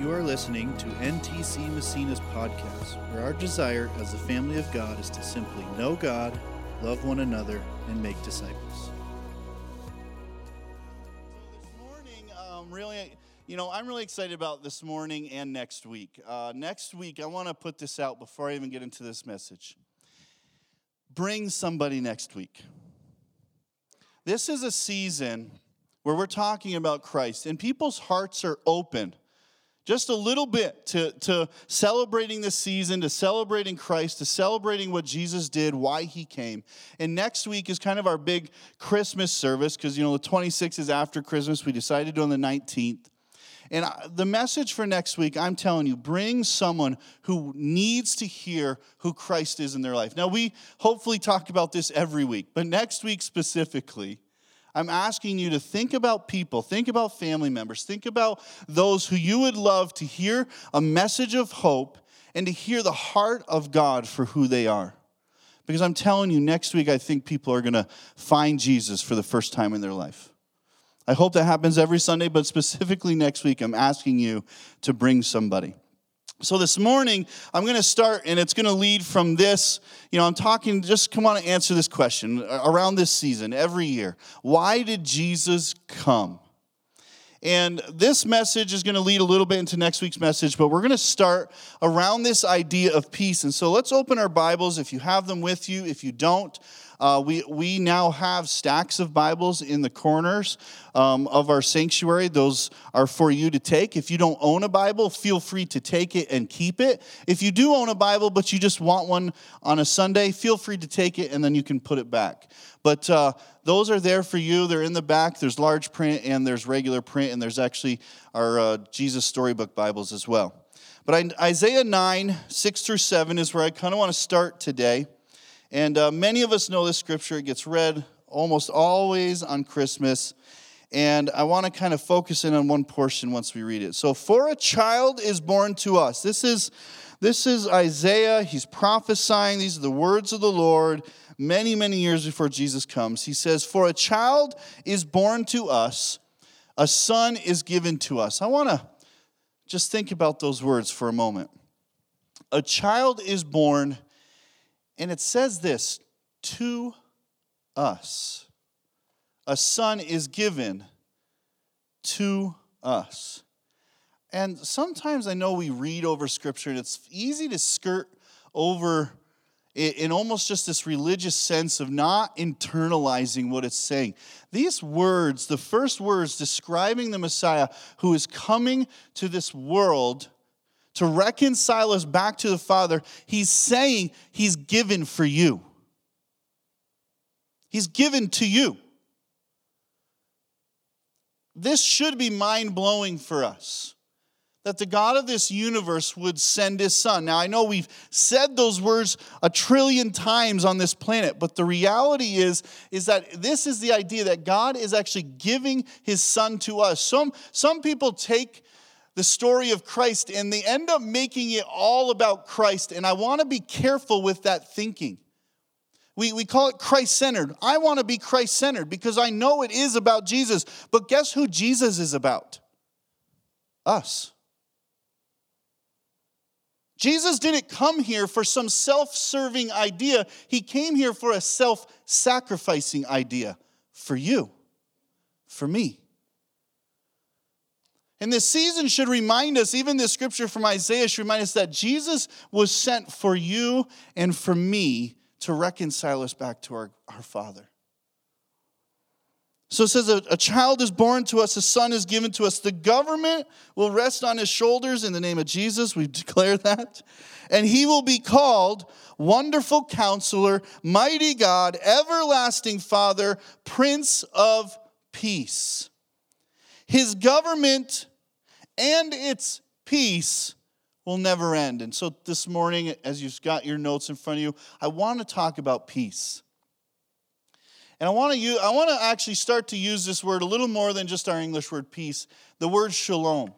You are listening to NTC Massena's podcast, where our desire as the family of God is to simply know God, love one another, and make disciples. This morning, um, really, you know, I'm really excited about this morning and next week. Uh, next week, I want to put this out before I even get into this message. Bring somebody next week. This is a season where we're talking about Christ, and people's hearts are open just a little bit to, to celebrating this season, to celebrating Christ, to celebrating what Jesus did, why he came. And next week is kind of our big Christmas service because, you know, the 26th is after Christmas. We decided on the 19th. And the message for next week, I'm telling you, bring someone who needs to hear who Christ is in their life. Now, we hopefully talk about this every week, but next week specifically, I'm asking you to think about people, think about family members, think about those who you would love to hear a message of hope and to hear the heart of God for who they are. Because I'm telling you, next week, I think people are going to find Jesus for the first time in their life. I hope that happens every Sunday, but specifically next week, I'm asking you to bring somebody. So this morning, I'm going to start, and it's going to lead from this. You know, I'm talking, just come on and answer this question uh, around this season, every year. Why did Jesus come? And this message is going to lead a little bit into next week's message, but we're going to start around this idea of peace. And so let's open our Bibles if you have them with you. If you don't, uh, we, we now have stacks of Bibles in the corners um, of our sanctuary. Those are for you to take. If you don't own a Bible, feel free to take it and keep it. If you do own a Bible, but you just want one on a Sunday, feel free to take it and then you can put it back. But uh, those are there for you. They're in the back. There's large print and there's regular print, and there's actually our uh, Jesus Storybook Bibles as well. But Isaiah 9, 6 through 7 is where I kind of want to start today. And uh, many of us know this scripture. It gets read almost always on Christmas. And I want to kind of focus in on one portion once we read it. So, for a child is born to us. This is, this is Isaiah. He's prophesying. These are the words of the Lord many, many years before Jesus comes. He says, For a child is born to us, a son is given to us. I want to just think about those words for a moment. A child is born and it says this to us. A son is given to us. And sometimes I know we read over scripture and it's easy to skirt over it in almost just this religious sense of not internalizing what it's saying. These words, the first words describing the Messiah who is coming to this world to reconcile us back to the Father, he's saying he's given for you. He's given to you. This should be mind blowing for us that the God of this universe would send his son. Now, I know we've said those words a trillion times on this planet, but the reality is, is that this is the idea that God is actually giving his son to us. Some, some people take the story of Christ and they end up making it all about Christ. And I want to be careful with that thinking. We, we call it Christ centered. I want to be Christ centered because I know it is about Jesus. But guess who Jesus is about? Us. Jesus didn't come here for some self serving idea, He came here for a self sacrificing idea for you, for me. And this season should remind us, even this scripture from Isaiah should remind us that Jesus was sent for you and for me to reconcile us back to our, our Father. So it says, a, a child is born to us, a son is given to us. The government will rest on his shoulders in the name of Jesus. We declare that. And he will be called Wonderful Counselor, Mighty God, Everlasting Father, Prince of Peace. His government and its peace will never end. And so this morning, as you've got your notes in front of you, I want to talk about peace. And I want to use, I want to actually start to use this word a little more than just our English word peace, the word shalom.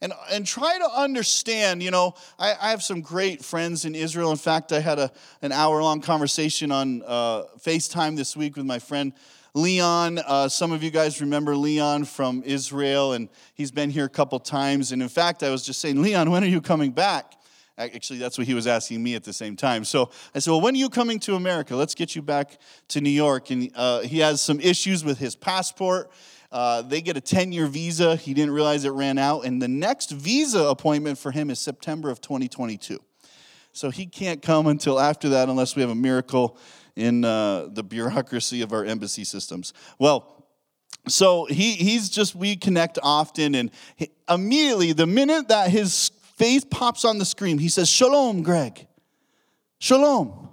And, and try to understand, you know, I, I have some great friends in Israel. In fact, I had a, an hour long conversation on uh, FaceTime this week with my friend Leon, uh, some of you guys remember Leon from Israel, and he's been here a couple times. And in fact, I was just saying, Leon, when are you coming back? Actually, that's what he was asking me at the same time. So I said, Well, when are you coming to America? Let's get you back to New York. And uh, he has some issues with his passport. Uh, they get a 10 year visa. He didn't realize it ran out. And the next visa appointment for him is September of 2022. So he can't come until after that unless we have a miracle in uh, the bureaucracy of our embassy systems. Well, so he, he's just, we connect often, and he, immediately, the minute that his face pops on the screen, he says, Shalom, Greg. Shalom.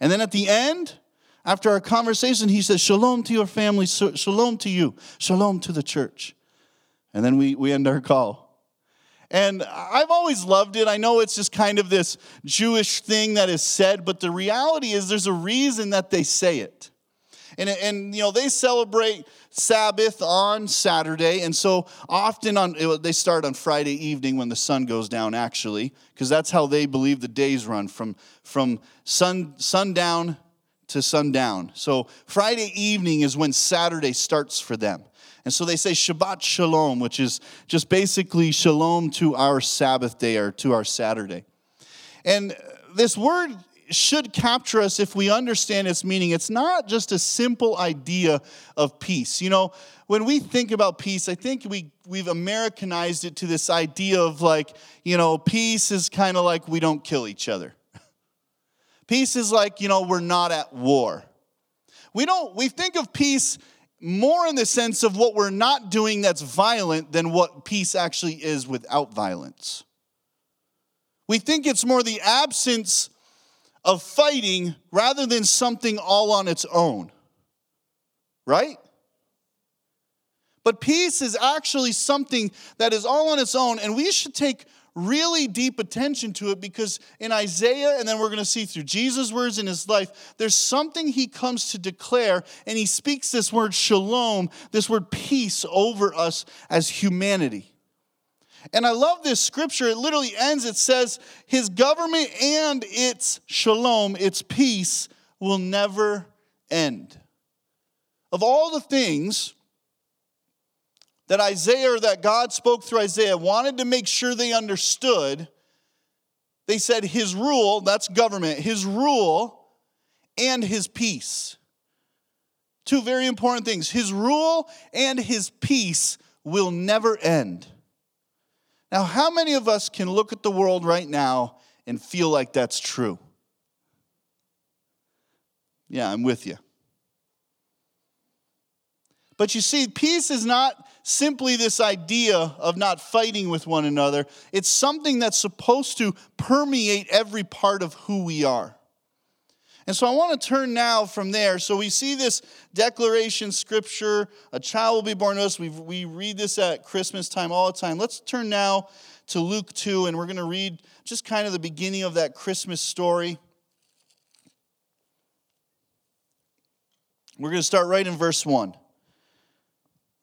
And then at the end, after our conversation, he says, Shalom to your family, shalom to you, shalom to the church. And then we, we end our call. And I've always loved it. I know it's just kind of this Jewish thing that is said, but the reality is there's a reason that they say it. And, and you know, they celebrate Sabbath on Saturday. And so often on they start on Friday evening when the sun goes down, actually, because that's how they believe the days run from, from sun, sundown to sundown. So Friday evening is when Saturday starts for them. And so they say Shabbat Shalom, which is just basically shalom to our Sabbath day or to our Saturday. And this word should capture us if we understand its meaning. It's not just a simple idea of peace. You know, when we think about peace, I think we, we've Americanized it to this idea of like, you know, peace is kind of like we don't kill each other. Peace is like, you know, we're not at war. We don't, we think of peace more in the sense of what we're not doing that's violent than what peace actually is without violence. We think it's more the absence of fighting rather than something all on its own. Right? But peace is actually something that is all on its own, and we should take really deep attention to it because in Isaiah, and then we're going to see through Jesus' words in his life, there's something he comes to declare, and he speaks this word shalom, this word peace over us as humanity. And I love this scripture. It literally ends, it says, His government and its shalom, its peace, will never end. Of all the things that Isaiah or that God spoke through Isaiah wanted to make sure they understood, they said his rule, that's government, his rule and his peace. Two very important things. His rule and his peace will never end. Now, how many of us can look at the world right now and feel like that's true? Yeah, I'm with you. But you see, peace is not simply this idea of not fighting with one another, it's something that's supposed to permeate every part of who we are. And so I want to turn now from there. So we see this declaration scripture, a child will be born to us. we we read this at Christmas time all the time. Let's turn now to Luke 2, and we're going to read just kind of the beginning of that Christmas story. We're going to start right in verse 1.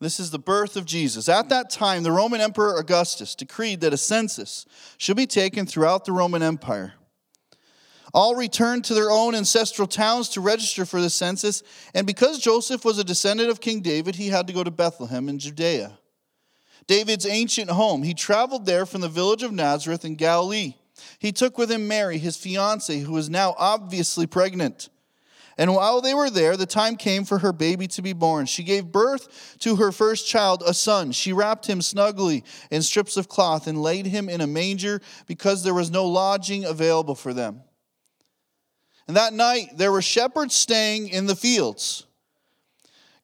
This is the birth of Jesus. At that time, the Roman Emperor Augustus decreed that a census should be taken throughout the Roman Empire. All returned to their own ancestral towns to register for the census, and because Joseph was a descendant of King David, he had to go to Bethlehem in Judea. David's ancient home. He traveled there from the village of Nazareth in Galilee. He took with him Mary, his fiancee, who was now obviously pregnant. And while they were there, the time came for her baby to be born. She gave birth to her first child, a son. She wrapped him snugly in strips of cloth and laid him in a manger because there was no lodging available for them. And that night there were shepherds staying in the fields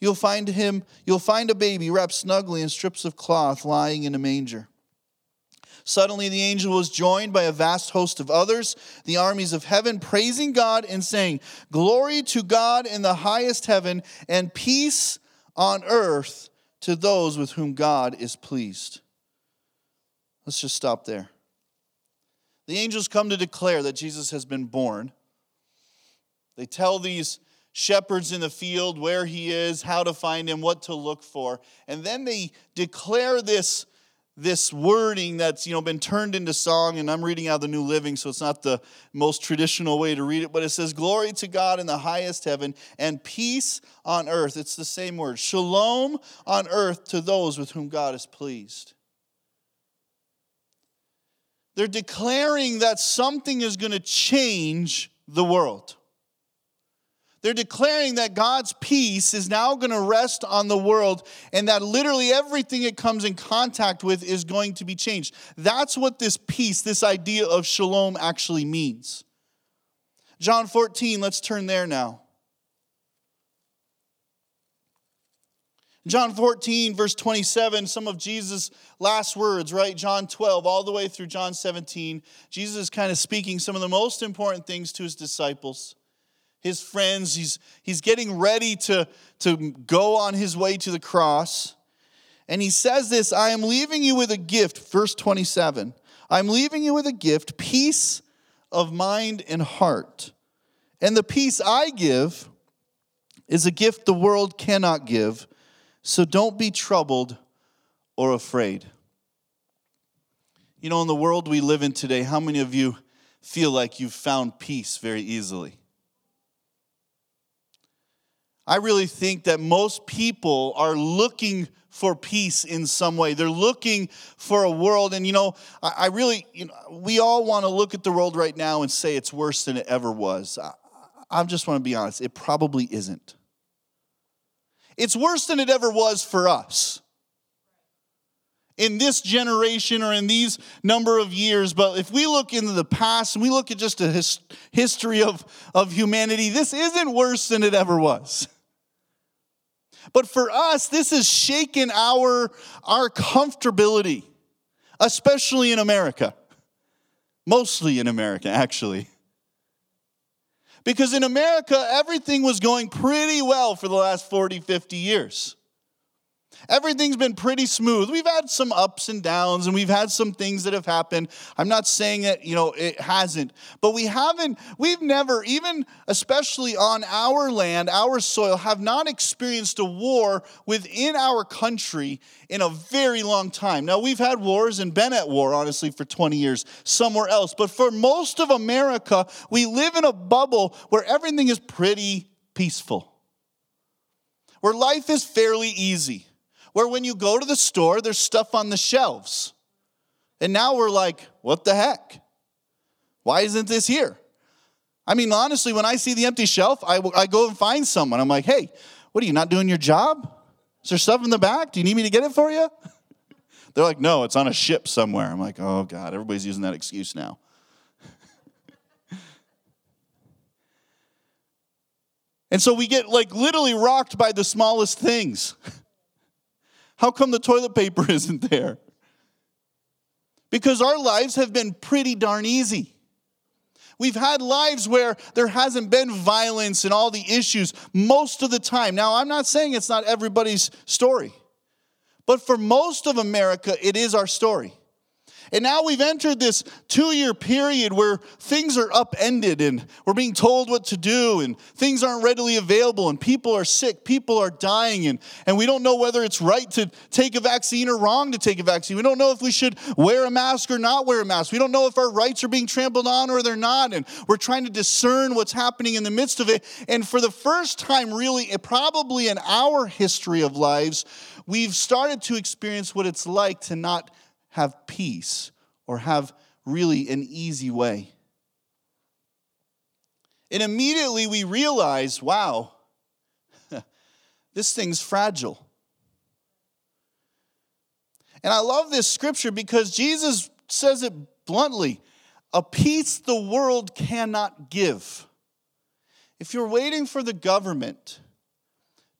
You'll find him, you'll find a baby wrapped snugly in strips of cloth lying in a manger. Suddenly, the angel was joined by a vast host of others, the armies of heaven, praising God and saying, Glory to God in the highest heaven, and peace on earth to those with whom God is pleased. Let's just stop there. The angels come to declare that Jesus has been born. They tell these shepherds in the field where he is, how to find him, what to look for. And then they declare this this wording that's you know been turned into song and i'm reading out the new living so it's not the most traditional way to read it but it says glory to god in the highest heaven and peace on earth. It's the same word shalom on earth to those with whom god is pleased. They're declaring that something is going to change the world they're declaring that God's peace is now going to rest on the world and that literally everything it comes in contact with is going to be changed. That's what this peace, this idea of shalom actually means. John 14, let's turn there now. John 14, verse 27, some of Jesus' last words, right? John 12, all the way through John 17. Jesus is kind of speaking some of the most important things to his disciples his friends. He's, he's getting ready to, to go on his way to the cross. And he says this I am leaving you with a gift, verse 27. I'm leaving you with a gift, peace of mind and heart. And the peace I give is a gift the world cannot give. So don't be troubled or afraid. You know, in the world we live in today, how many of you feel like you've found peace very easily? I really think that most people are looking for peace in some way. They're looking for a world. And, you know, I, I really, you know, we all want to look at the world right now and say it's worse than it ever was. I, I just want to be honest, it probably isn't. It's worse than it ever was for us in this generation or in these number of years. But if we look into the past and we look at just a his, history of, of humanity, this isn't worse than it ever was. But for us, this has shaken our, our comfortability, especially in America. Mostly in America, actually. Because in America, everything was going pretty well for the last 40, 50 years. Everything's been pretty smooth. We've had some ups and downs and we've had some things that have happened. I'm not saying that, you know, it hasn't, but we haven't, we've never, even especially on our land, our soil, have not experienced a war within our country in a very long time. Now, we've had wars and been at war, honestly, for 20 years somewhere else, but for most of America, we live in a bubble where everything is pretty peaceful, where life is fairly easy where when you go to the store, there's stuff on the shelves. And now we're like, what the heck? Why isn't this here? I mean, honestly, when I see the empty shelf, I, I go and find someone. I'm like, hey, what are you not doing your job? Is there stuff in the back? Do you need me to get it for you? They're like, no, it's on a ship somewhere. I'm like, oh God, everybody's using that excuse now. and so we get like literally rocked by the smallest things. How come the toilet paper isn't there? Because our lives have been pretty darn easy. We've had lives where there hasn't been violence and all the issues most of the time. Now, I'm not saying it's not everybody's story, but for most of America, it is our story. And now we've entered this two year period where things are upended and we're being told what to do and things aren't readily available and people are sick, people are dying, and, and we don't know whether it's right to take a vaccine or wrong to take a vaccine. We don't know if we should wear a mask or not wear a mask. We don't know if our rights are being trampled on or they're not. And we're trying to discern what's happening in the midst of it. And for the first time, really, probably in our history of lives, we've started to experience what it's like to not have peace or have really an easy way. And immediately we realize wow, this thing's fragile. And I love this scripture because Jesus says it bluntly a peace the world cannot give. If you're waiting for the government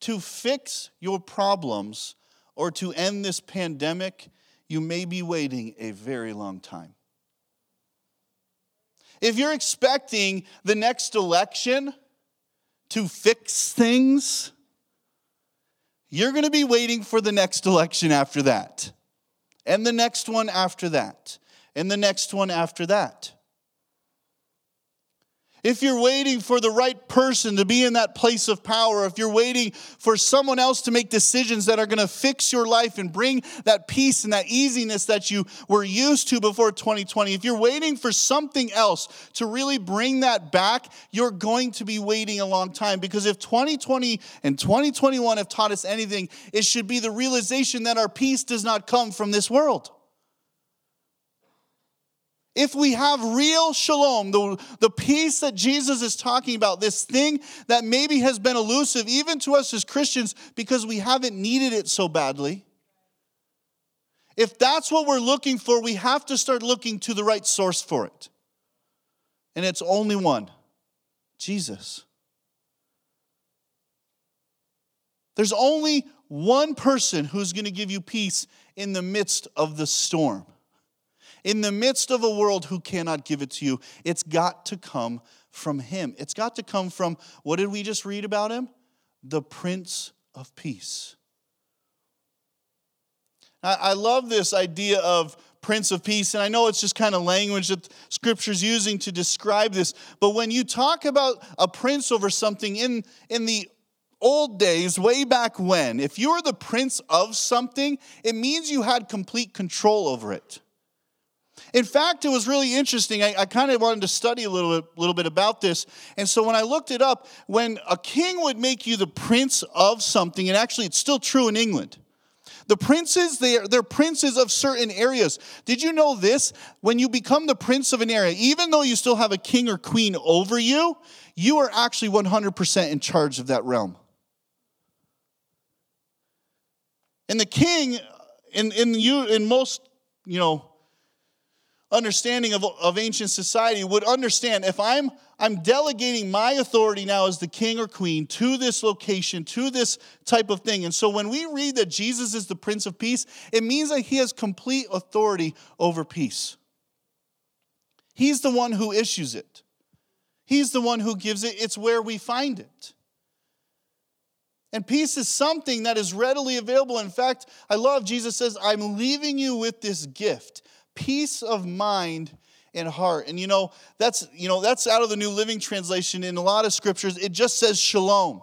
to fix your problems or to end this pandemic, you may be waiting a very long time. If you're expecting the next election to fix things, you're going to be waiting for the next election after that, and the next one after that, and the next one after that. If you're waiting for the right person to be in that place of power, if you're waiting for someone else to make decisions that are going to fix your life and bring that peace and that easiness that you were used to before 2020, if you're waiting for something else to really bring that back, you're going to be waiting a long time. Because if 2020 and 2021 have taught us anything, it should be the realization that our peace does not come from this world. If we have real shalom, the, the peace that Jesus is talking about, this thing that maybe has been elusive even to us as Christians because we haven't needed it so badly, if that's what we're looking for, we have to start looking to the right source for it. And it's only one Jesus. There's only one person who's going to give you peace in the midst of the storm in the midst of a world who cannot give it to you. It's got to come from Him. It's got to come from, what did we just read about Him? The Prince of Peace. I love this idea of Prince of Peace, and I know it's just kind of language that Scripture's using to describe this, but when you talk about a prince over something in, in the old days, way back when, if you were the prince of something, it means you had complete control over it. In fact, it was really interesting. I, I kind of wanted to study a little bit, little bit about this. And so when I looked it up, when a king would make you the prince of something, and actually it's still true in England. The princes, they are, they're princes of certain areas. Did you know this? When you become the prince of an area, even though you still have a king or queen over you, you are actually 100% in charge of that realm. And the king, in, in, you, in most, you know, understanding of, of ancient society would understand if I'm I'm delegating my authority now as the king or queen to this location, to this type of thing. And so when we read that Jesus is the Prince of Peace, it means that he has complete authority over peace. He's the one who issues it. He's the one who gives it. It's where we find it. And peace is something that is readily available. In fact, I love Jesus says, I'm leaving you with this gift peace of mind and heart. And you know, that's you know, that's out of the New Living Translation in a lot of scriptures. It just says shalom.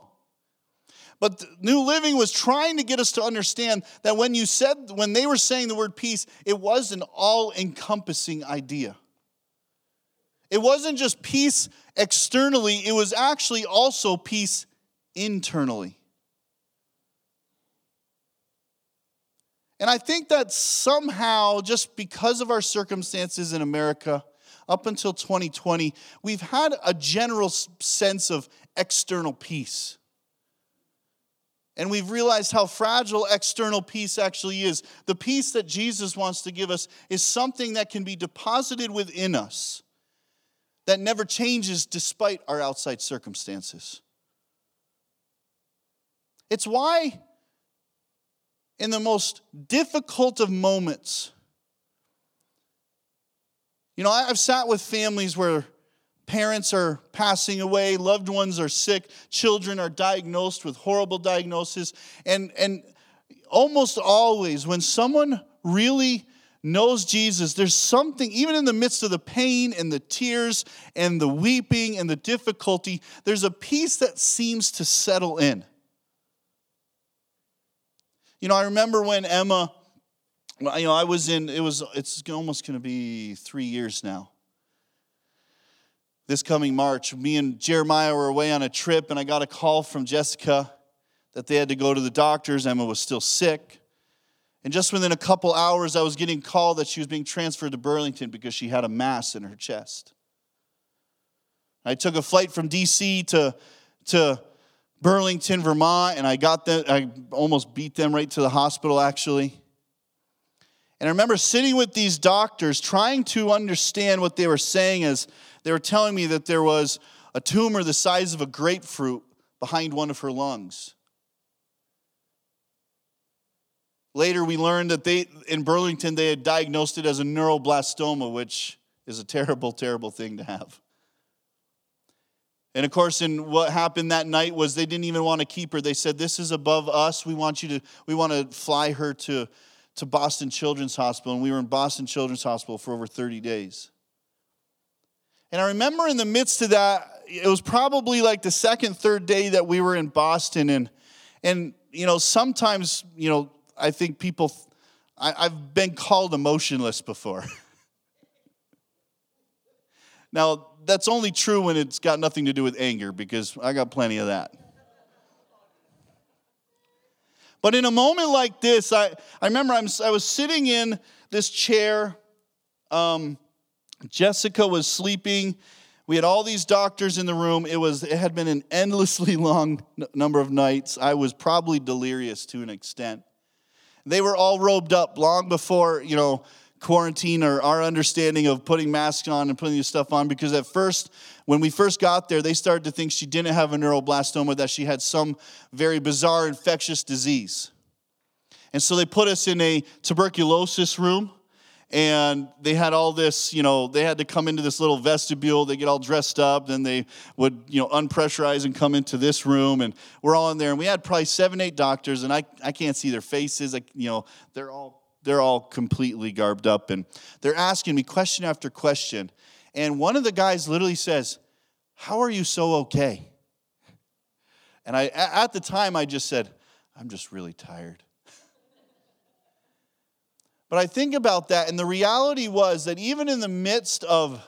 But New Living was trying to get us to understand that when you said when they were saying the word peace, it was an all-encompassing idea. It wasn't just peace externally, it was actually also peace internally. And I think that somehow, just because of our circumstances in America, up until 2020, we've had a general sense of external peace. And we've realized how fragile external peace actually is. The peace that Jesus wants to give us is something that can be deposited within us that never changes despite our outside circumstances. It's why in the most difficult of moments. You know, I've sat with families where parents are passing away, loved ones are sick, children are diagnosed with horrible diagnoses, and, and almost always when someone really knows Jesus, there's something, even in the midst of the pain and the tears and the weeping and the difficulty, there's a peace that seems to settle in. You know, I remember when Emma, you know, I was in, it was, it's almost going to be three years now. This coming March, me and Jeremiah were away on a trip, and I got a call from Jessica that they had to go to the doctors. Emma was still sick. And just within a couple hours, I was getting called that she was being transferred to Burlington because she had a mass in her chest. I took a flight from DC to, to Burlington, Vermont, and I got them, I almost beat them right to the hospital actually. And I remember sitting with these doctors trying to understand what they were saying as they were telling me that there was a tumor the size of a grapefruit behind one of her lungs. Later, we learned that they, in Burlington, they had diagnosed it as a neuroblastoma, which is a terrible, terrible thing to have. And of course, in what happened that night was they didn't even want to keep her. They said, This is above us. We want you to, we want to fly her to, to Boston Children's Hospital. And we were in Boston Children's Hospital for over 30 days. And I remember in the midst of that, it was probably like the second, third day that we were in Boston. And, and you know, sometimes, you know, I think people, I, I've been called emotionless before. now, that's only true when it's got nothing to do with anger, because I got plenty of that. But in a moment like this, I, I remember I'm, I was sitting in this chair. Um, Jessica was sleeping. We had all these doctors in the room. It was it had been an endlessly long n- number of nights. I was probably delirious to an extent. They were all robed up long before, you know, quarantine or our understanding of putting masks on and putting this stuff on because at first when we first got there they started to think she didn't have a neuroblastoma that she had some very bizarre infectious disease. And so they put us in a tuberculosis room and they had all this you know they had to come into this little vestibule they get all dressed up then they would you know unpressurize and come into this room and we're all in there and we had probably seven eight doctors and i, I can't see their faces I, you know they're all they're all completely garbed up and they're asking me question after question. And one of the guys literally says, How are you so okay? And I, at the time, I just said, I'm just really tired. But I think about that, and the reality was that even in the midst of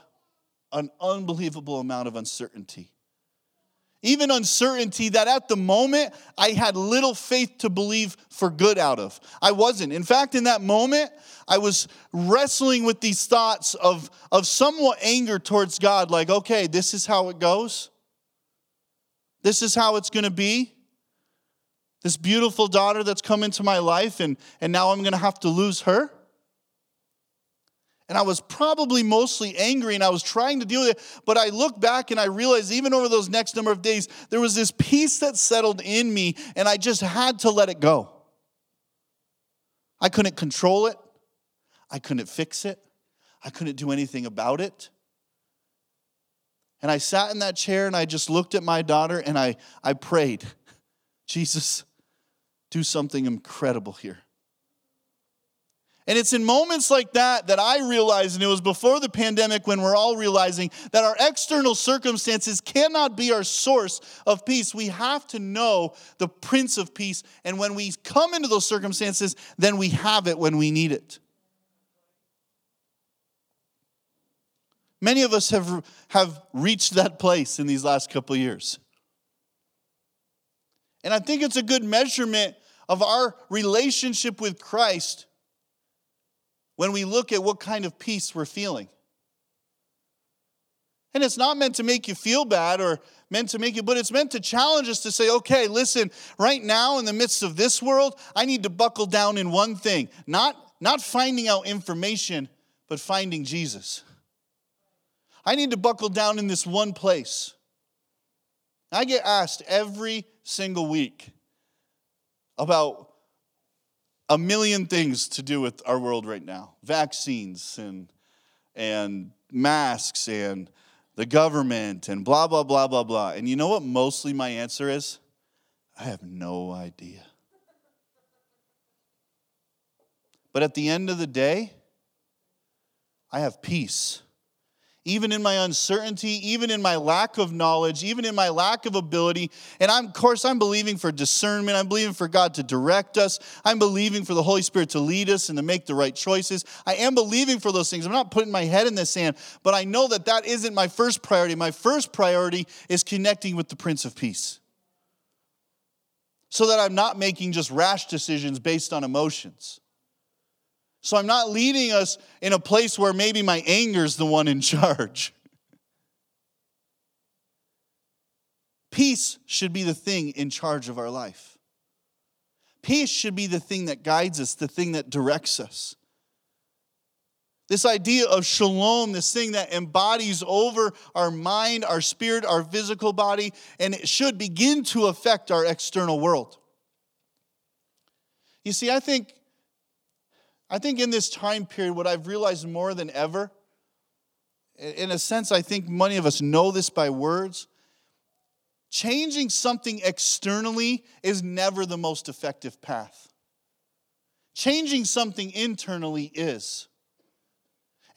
an unbelievable amount of uncertainty, even uncertainty that at the moment I had little faith to believe for good out of. I wasn't. In fact, in that moment, I was wrestling with these thoughts of, of somewhat anger towards God, like, okay, this is how it goes. This is how it's gonna be. This beautiful daughter that's come into my life, and, and now I'm gonna have to lose her. And I was probably mostly angry and I was trying to deal with it. But I look back and I realized, even over those next number of days, there was this peace that settled in me and I just had to let it go. I couldn't control it, I couldn't fix it, I couldn't do anything about it. And I sat in that chair and I just looked at my daughter and I, I prayed, Jesus, do something incredible here. And it's in moments like that that I realize, and it was before the pandemic when we're all realizing that our external circumstances cannot be our source of peace. We have to know the Prince of Peace. And when we come into those circumstances, then we have it when we need it. Many of us have, have reached that place in these last couple years. And I think it's a good measurement of our relationship with Christ when we look at what kind of peace we're feeling. And it's not meant to make you feel bad or meant to make you, but it's meant to challenge us to say, okay, listen, right now in the midst of this world, I need to buckle down in one thing not, not finding out information, but finding Jesus. I need to buckle down in this one place. I get asked every single week about a million things to do with our world right now vaccines and, and masks and the government and blah, blah, blah, blah, blah. And you know what mostly my answer is? I have no idea. But at the end of the day, I have peace even in my uncertainty, even in my lack of knowledge, even in my lack of ability. And I'm, of course, I'm believing for discernment. I'm believing for God to direct us. I'm believing for the Holy Spirit to lead us and to make the right choices. I am believing for those things. I'm not putting my head in the sand, but I know that that isn't my first priority. My first priority is connecting with the Prince of Peace. So that I'm not making just rash decisions based on emotions. So I'm not leading us in a place where maybe my anger is the one in charge. Peace should be the thing in charge of our life. Peace should be the thing that guides us, the thing that directs us. This idea of shalom, this thing that embodies over our mind, our spirit, our physical body, and it should begin to affect our external world. You see, I think I think in this time period, what I've realized more than ever, in a sense, I think many of us know this by words, changing something externally is never the most effective path. Changing something internally is.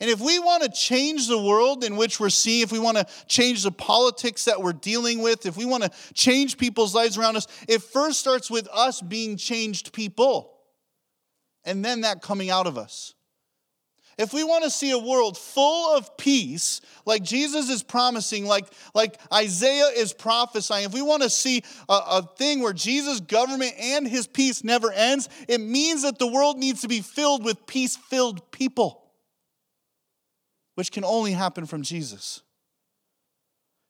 And if we want to change the world in which we're seeing, if we want to change the politics that we're dealing with, if we want to change people's lives around us, it first starts with us being changed people. And then that coming out of us. If we want to see a world full of peace, like Jesus is promising, like, like Isaiah is prophesying, if we want to see a, a thing where Jesus' government and his peace never ends, it means that the world needs to be filled with peace filled people which can only happen from Jesus.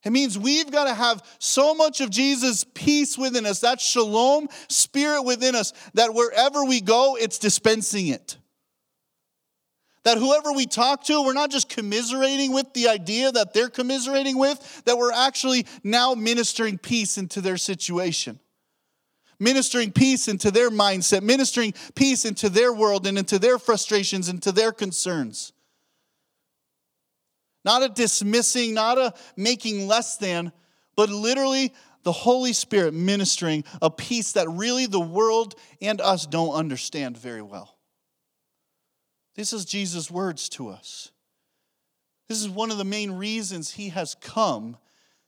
It means we've got to have so much of Jesus' peace within us, that shalom spirit within us, that wherever we go, it's dispensing it. That whoever we talk to, we're not just commiserating with the idea that they're commiserating with, that we're actually now ministering peace into their situation, ministering peace into their mindset, ministering peace into their world and into their frustrations, and into their concerns. Not a dismissing, not a making less than, but literally the Holy Spirit ministering a peace that really the world and us don't understand very well. This is Jesus' words to us. This is one of the main reasons he has come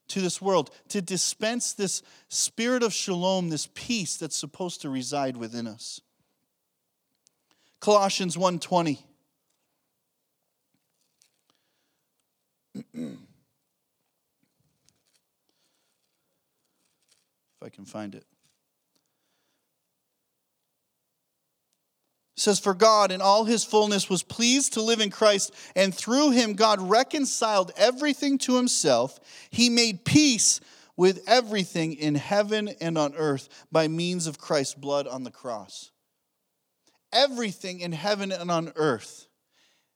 to this world to dispense this spirit of shalom, this peace that's supposed to reside within us. Colossians 1:20 if I can find it. It says, For God in all his fullness was pleased to live in Christ, and through him God reconciled everything to himself. He made peace with everything in heaven and on earth by means of Christ's blood on the cross. Everything in heaven and on earth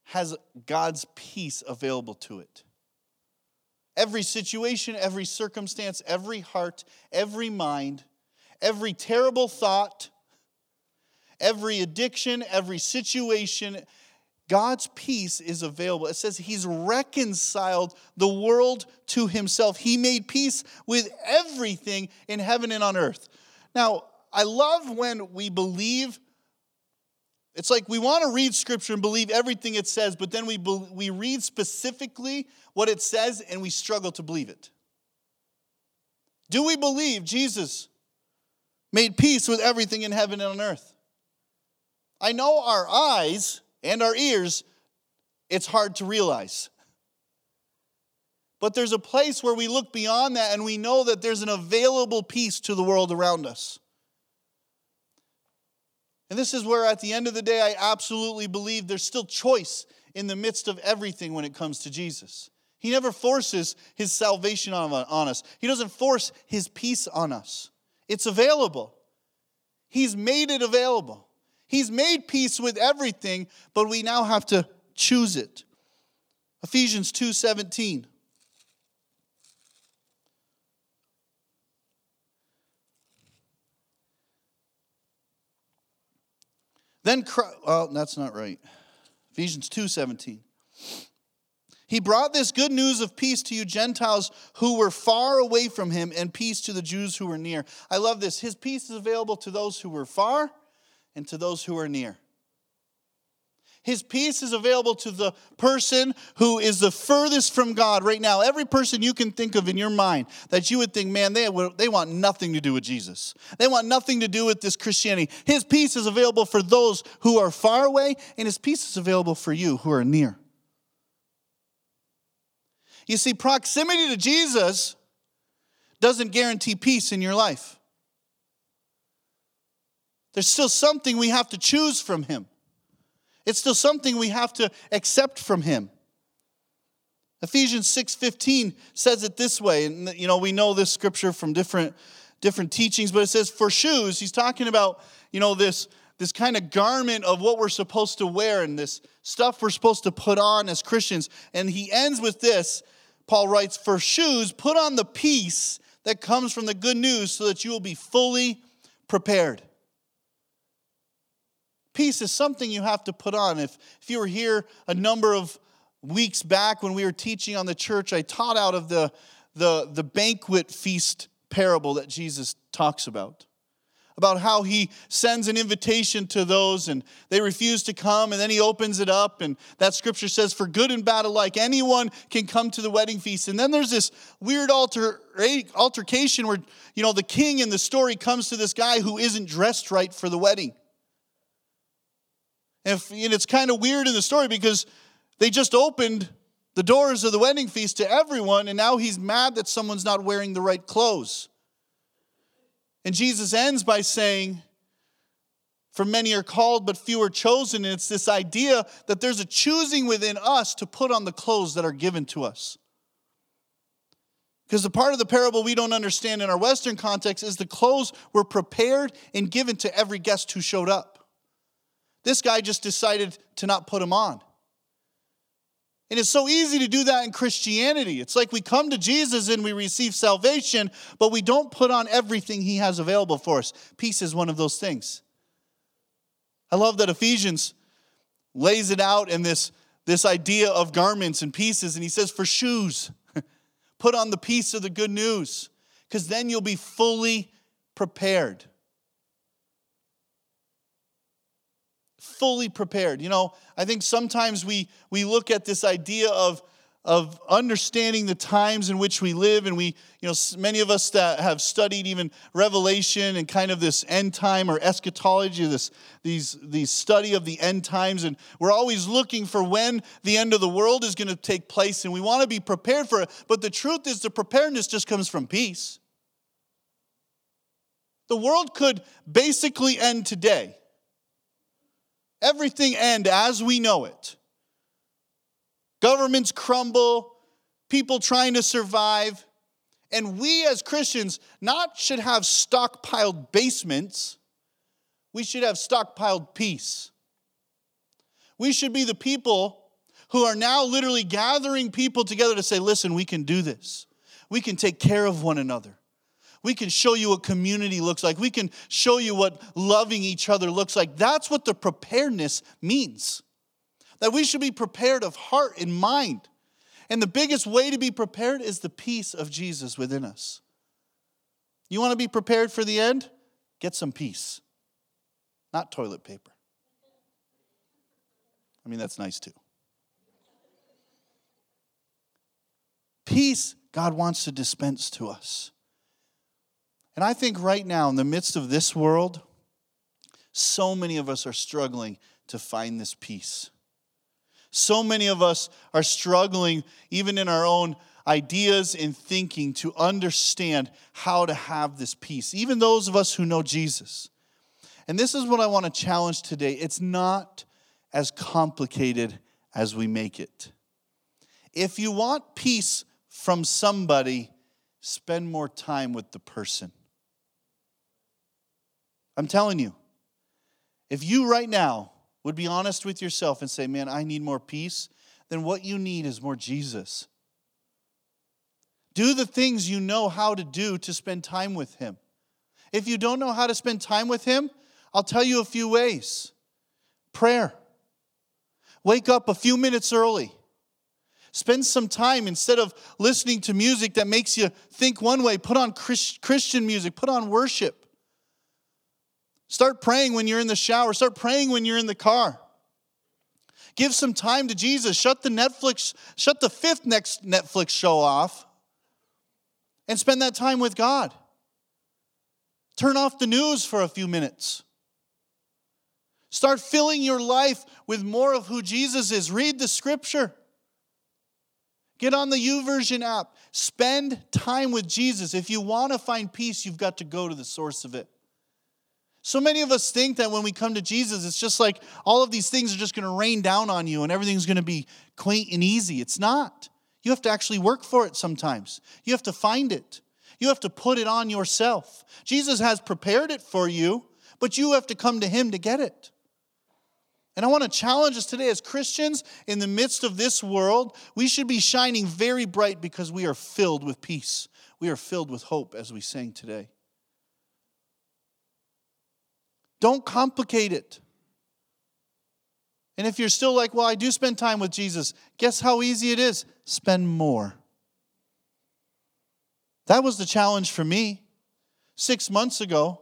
has God's peace available to it. Every situation, every circumstance, every heart, every mind, every terrible thought, every addiction, every situation, God's peace is available. It says He's reconciled the world to Himself. He made peace with everything in heaven and on earth. Now, I love when we believe it's like we want to read scripture and believe everything it says, but then we, be, we read specifically what it says and we struggle to believe it. Do we believe Jesus made peace with everything in heaven and on earth? I know our eyes and our ears, it's hard to realize. But there's a place where we look beyond that and we know that there's an available peace to the world around us. And this is where, at the end of the day, I absolutely believe there's still choice in the midst of everything when it comes to Jesus. He never forces his salvation on, us, he doesn't force his peace on us. It's available. He's made it available. He's made peace with everything, but we now have to choose it. Ephesians 2 17. Then, well, that's not right. Ephesians 2 17. He brought this good news of peace to you Gentiles who were far away from him, and peace to the Jews who were near. I love this. His peace is available to those who were far and to those who are near. His peace is available to the person who is the furthest from God right now. Every person you can think of in your mind that you would think, man, they, they want nothing to do with Jesus. They want nothing to do with this Christianity. His peace is available for those who are far away, and His peace is available for you who are near. You see, proximity to Jesus doesn't guarantee peace in your life. There's still something we have to choose from Him. It's still something we have to accept from him. Ephesians 6:15 says it this way and you know we know this scripture from different different teachings but it says for shoes he's talking about you know this this kind of garment of what we're supposed to wear and this stuff we're supposed to put on as Christians and he ends with this Paul writes for shoes put on the peace that comes from the good news so that you will be fully prepared Peace is something you have to put on. If, if you were here a number of weeks back when we were teaching on the church, I taught out of the, the, the banquet feast parable that Jesus talks about. About how he sends an invitation to those and they refuse to come, and then he opens it up. And that scripture says, For good and bad alike, anyone can come to the wedding feast. And then there's this weird alter, altercation where, you know, the king in the story comes to this guy who isn't dressed right for the wedding. And, if, and it's kind of weird in the story because they just opened the doors of the wedding feast to everyone, and now he's mad that someone's not wearing the right clothes. And Jesus ends by saying, For many are called, but few are chosen. And it's this idea that there's a choosing within us to put on the clothes that are given to us. Because the part of the parable we don't understand in our Western context is the clothes were prepared and given to every guest who showed up. This guy just decided to not put them on. And it's so easy to do that in Christianity. It's like we come to Jesus and we receive salvation, but we don't put on everything he has available for us. Peace is one of those things. I love that Ephesians lays it out in this, this idea of garments and pieces, and he says, for shoes, put on the peace of the good news, because then you'll be fully prepared. Fully prepared. You know, I think sometimes we, we look at this idea of, of understanding the times in which we live, and we, you know, many of us that have studied even Revelation and kind of this end time or eschatology, this these these study of the end times, and we're always looking for when the end of the world is going to take place, and we want to be prepared for it. But the truth is, the preparedness just comes from peace. The world could basically end today everything end as we know it. Governments crumble, people trying to survive. And we as Christians not should have stockpiled basements, we should have stockpiled peace. We should be the people who are now literally gathering people together to say, listen, we can do this. We can take care of one another. We can show you what community looks like. We can show you what loving each other looks like. That's what the preparedness means. That we should be prepared of heart and mind. And the biggest way to be prepared is the peace of Jesus within us. You want to be prepared for the end? Get some peace, not toilet paper. I mean, that's nice too. Peace, God wants to dispense to us. And I think right now, in the midst of this world, so many of us are struggling to find this peace. So many of us are struggling, even in our own ideas and thinking, to understand how to have this peace, even those of us who know Jesus. And this is what I want to challenge today it's not as complicated as we make it. If you want peace from somebody, spend more time with the person. I'm telling you, if you right now would be honest with yourself and say, Man, I need more peace, then what you need is more Jesus. Do the things you know how to do to spend time with Him. If you don't know how to spend time with Him, I'll tell you a few ways prayer. Wake up a few minutes early. Spend some time instead of listening to music that makes you think one way, put on Christian music, put on worship. Start praying when you're in the shower. Start praying when you're in the car. Give some time to Jesus. Shut the Netflix, shut the fifth next Netflix show off and spend that time with God. Turn off the news for a few minutes. Start filling your life with more of who Jesus is. Read the scripture. Get on the YouVersion app. Spend time with Jesus. If you want to find peace, you've got to go to the source of it. So many of us think that when we come to Jesus, it's just like all of these things are just going to rain down on you and everything's going to be quaint and easy. It's not. You have to actually work for it sometimes, you have to find it, you have to put it on yourself. Jesus has prepared it for you, but you have to come to Him to get it. And I want to challenge us today as Christians in the midst of this world, we should be shining very bright because we are filled with peace. We are filled with hope, as we sang today. Don't complicate it. And if you're still like, well, I do spend time with Jesus, guess how easy it is? Spend more. That was the challenge for me six months ago.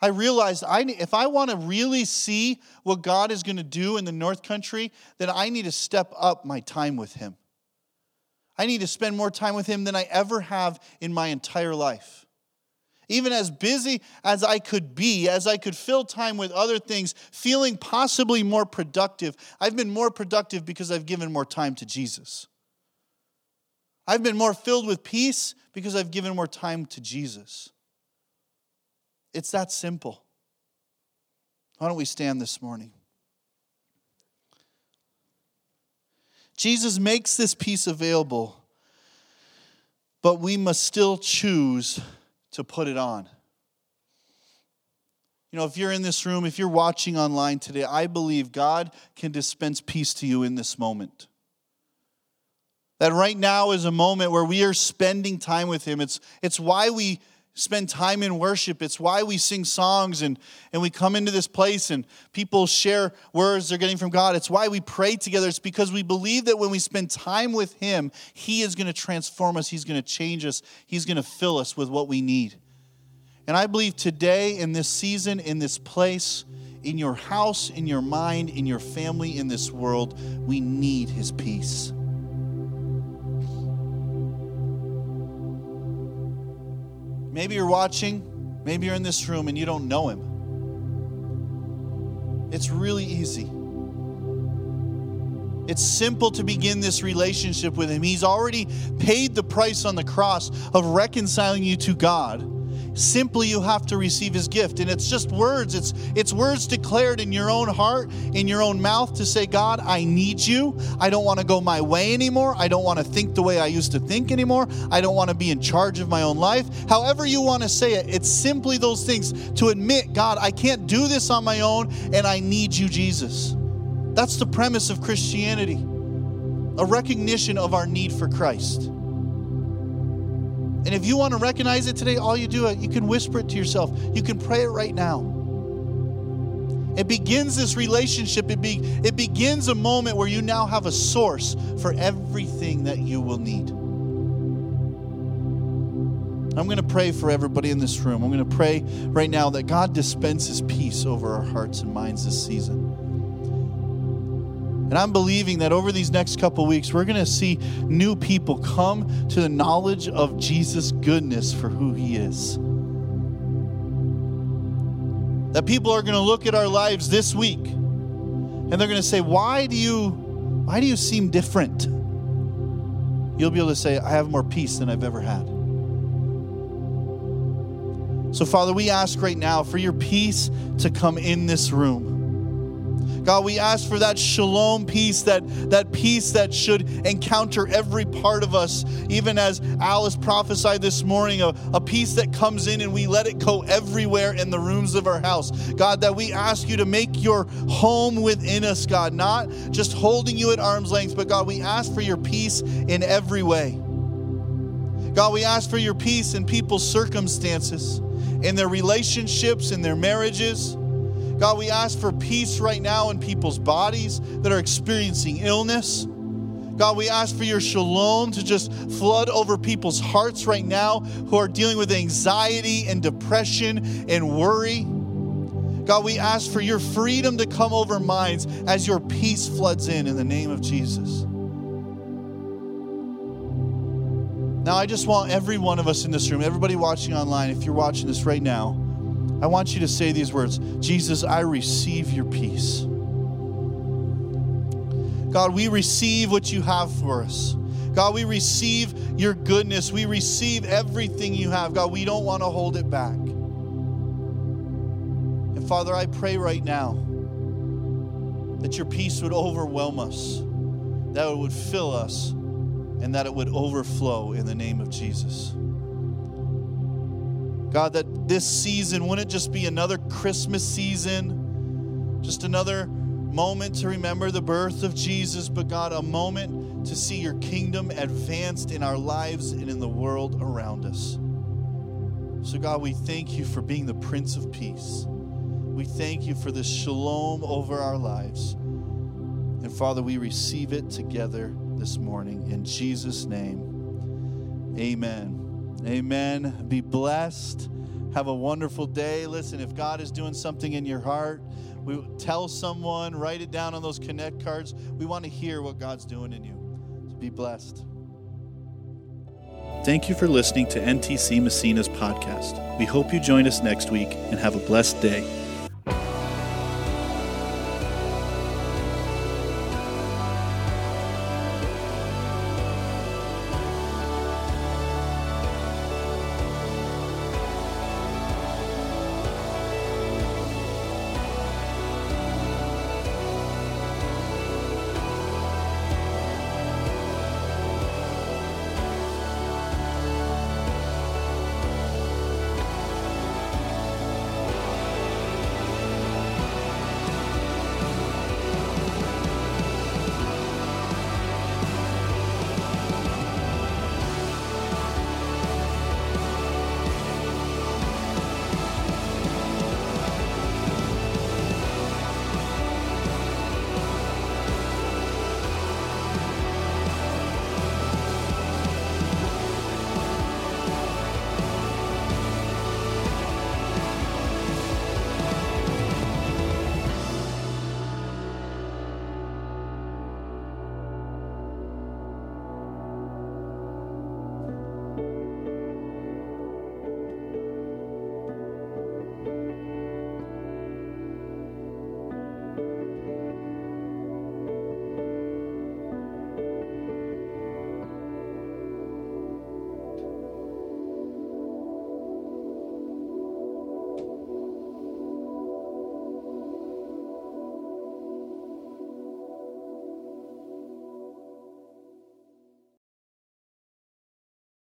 I realized I, if I want to really see what God is going to do in the North Country, then I need to step up my time with Him. I need to spend more time with Him than I ever have in my entire life. Even as busy as I could be, as I could fill time with other things, feeling possibly more productive, I've been more productive because I've given more time to Jesus. I've been more filled with peace because I've given more time to Jesus. It's that simple. Why don't we stand this morning? Jesus makes this peace available, but we must still choose to put it on. You know, if you're in this room, if you're watching online today, I believe God can dispense peace to you in this moment. That right now is a moment where we are spending time with Him. It's, it's why we spend time in worship. It's why we sing songs and, and we come into this place and people share words they're getting from God. It's why we pray together. It's because we believe that when we spend time with Him, He is going to transform us, He's going to change us, He's going to fill us with what we need. And I believe today, in this season, in this place, in your house, in your mind, in your family, in this world, we need His peace. Maybe you're watching, maybe you're in this room and you don't know him. It's really easy. It's simple to begin this relationship with him. He's already paid the price on the cross of reconciling you to God Simply, you have to receive his gift. And it's just words. It's, it's words declared in your own heart, in your own mouth to say, God, I need you. I don't want to go my way anymore. I don't want to think the way I used to think anymore. I don't want to be in charge of my own life. However, you want to say it, it's simply those things to admit, God, I can't do this on my own, and I need you, Jesus. That's the premise of Christianity a recognition of our need for Christ. And if you want to recognize it today, all you do, you can whisper it to yourself. You can pray it right now. It begins this relationship. It, be, it begins a moment where you now have a source for everything that you will need. I'm going to pray for everybody in this room. I'm going to pray right now that God dispenses peace over our hearts and minds this season. And I'm believing that over these next couple weeks, we're going to see new people come to the knowledge of Jesus' goodness for who he is. That people are going to look at our lives this week and they're going to say, "Why do you why do you seem different?" You'll be able to say, "I have more peace than I've ever had." So Father, we ask right now for your peace to come in this room. God, we ask for that shalom peace, that, that peace that should encounter every part of us, even as Alice prophesied this morning, a, a peace that comes in and we let it go everywhere in the rooms of our house. God, that we ask you to make your home within us, God, not just holding you at arm's length, but God, we ask for your peace in every way. God, we ask for your peace in people's circumstances, in their relationships, in their marriages. God, we ask for peace right now in people's bodies that are experiencing illness. God, we ask for your shalom to just flood over people's hearts right now who are dealing with anxiety and depression and worry. God, we ask for your freedom to come over minds as your peace floods in in the name of Jesus. Now, I just want every one of us in this room, everybody watching online, if you're watching this right now, I want you to say these words Jesus, I receive your peace. God, we receive what you have for us. God, we receive your goodness. We receive everything you have. God, we don't want to hold it back. And Father, I pray right now that your peace would overwhelm us, that it would fill us, and that it would overflow in the name of Jesus. God, that this season wouldn't just be another Christmas season, just another moment to remember the birth of Jesus, but God, a moment to see your kingdom advanced in our lives and in the world around us. So, God, we thank you for being the Prince of Peace. We thank you for this shalom over our lives. And Father, we receive it together this morning in Jesus' name. Amen. Amen. Be blessed. Have a wonderful day. Listen, if God is doing something in your heart, we tell someone, write it down on those connect cards. We want to hear what God's doing in you. So be blessed. Thank you for listening to NTC Massena's podcast. We hope you join us next week and have a blessed day.